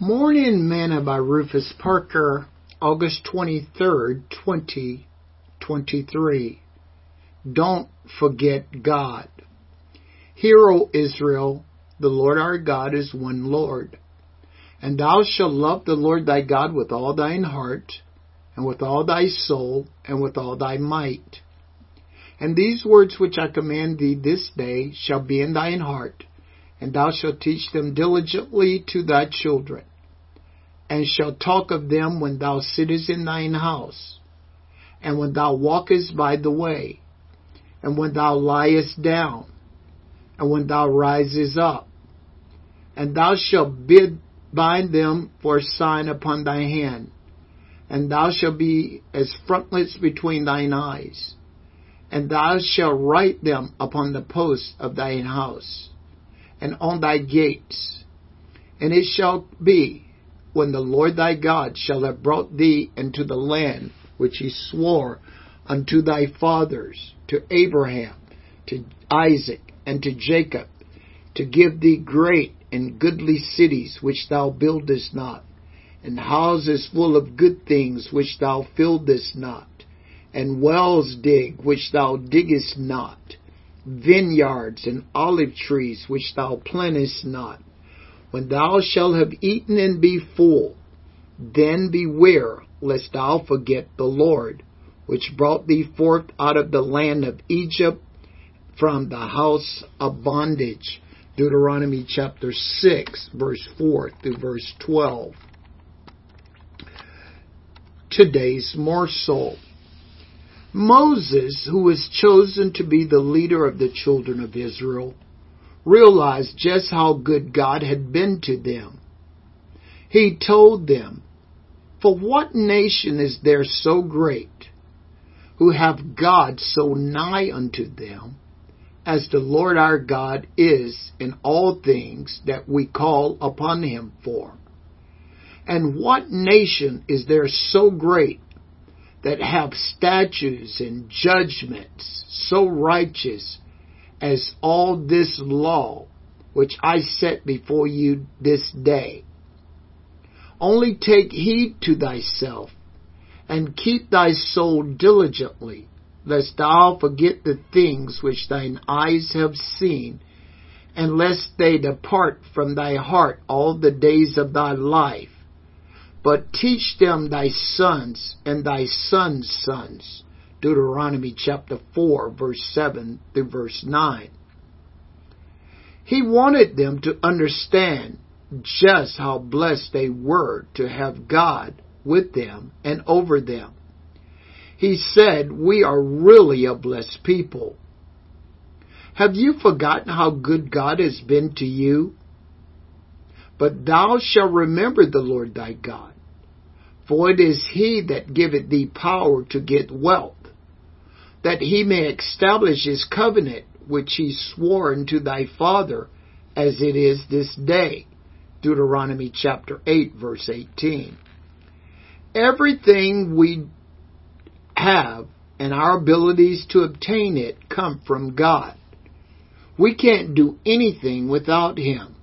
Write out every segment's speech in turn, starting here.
Morning Manna by Rufus Parker, August 23rd, 2023. Don't forget God. Hear, O Israel, the Lord our God is one Lord. And thou shalt love the Lord thy God with all thine heart, and with all thy soul, and with all thy might. And these words which I command thee this day shall be in thine heart, and thou shalt teach them diligently to thy children, and shalt talk of them when thou sittest in thine house, and when thou walkest by the way, and when thou liest down, and when thou risest up. And thou shalt bid bind them for a sign upon thy hand, and thou shalt be as frontlets between thine eyes, and thou shalt write them upon the posts of thine house, and on thy gates. And it shall be, when the Lord thy God shall have brought thee into the land which he swore unto thy fathers, to Abraham, to Isaac, and to Jacob, to give thee great and goodly cities which thou buildest not, and houses full of good things which thou fillest not, and wells dig which thou diggest not, vineyards and olive trees which thou plantest not. When thou shalt have eaten and be full, then beware lest thou forget the Lord, which brought thee forth out of the land of Egypt from the house of bondage. Deuteronomy chapter 6, verse 4 through verse 12. Today's morsel. Moses, who was chosen to be the leader of the children of Israel, realized just how good God had been to them. He told them, For what nation is there so great, who have God so nigh unto them, as the Lord our God is in all things that we call upon him for? And what nation is there so great that have statutes and judgments so righteous as all this law which I set before you this day? Only take heed to thyself and keep thy soul diligently, lest thou forget the things which thine eyes have seen, and lest they depart from thy heart all the days of thy life. But teach them thy sons and thy sons' sons. Deuteronomy chapter 4, verse 7 through verse 9. He wanted them to understand just how blessed they were to have God with them and over them. He said, We are really a blessed people. Have you forgotten how good God has been to you? But thou shalt remember the Lord thy God, for it is he that giveth thee power to get wealth, that he may establish his covenant which he swore unto thy father, as it is this day. Deuteronomy chapter 8, verse 18. Everything we have and our abilities to obtain it come from God. We can't do anything without Him.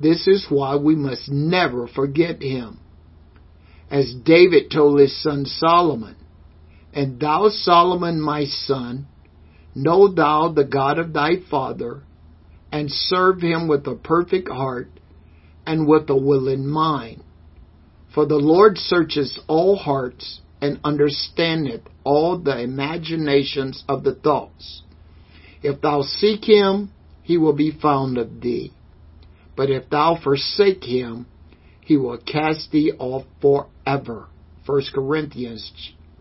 This is why we must never forget Him. As David told his son Solomon, And thou, Solomon, my son, know thou the God of thy father, and serve him with a perfect heart and with a willing mind. For the Lord searches all hearts and understandeth all the imaginations of the thoughts. If thou seek him, he will be found of thee. But if thou forsake him, he will cast thee off forever. 1 Corinthians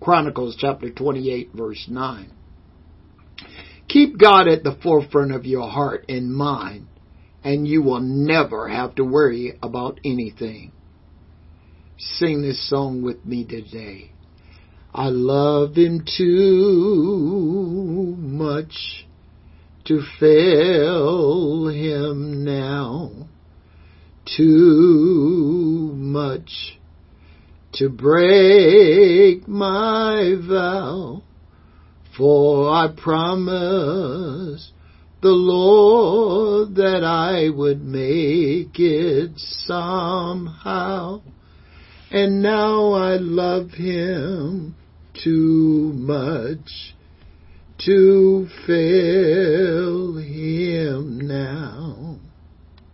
Chronicles chapter 28 verse 9. Keep God at the forefront of your heart and mind, and you will never have to worry about anything. Sing this song with me today. I love him too much to fail him now. Too much to break my vow. For I promise the Lord that I would make it somehow. And now I love him too much to fill him now.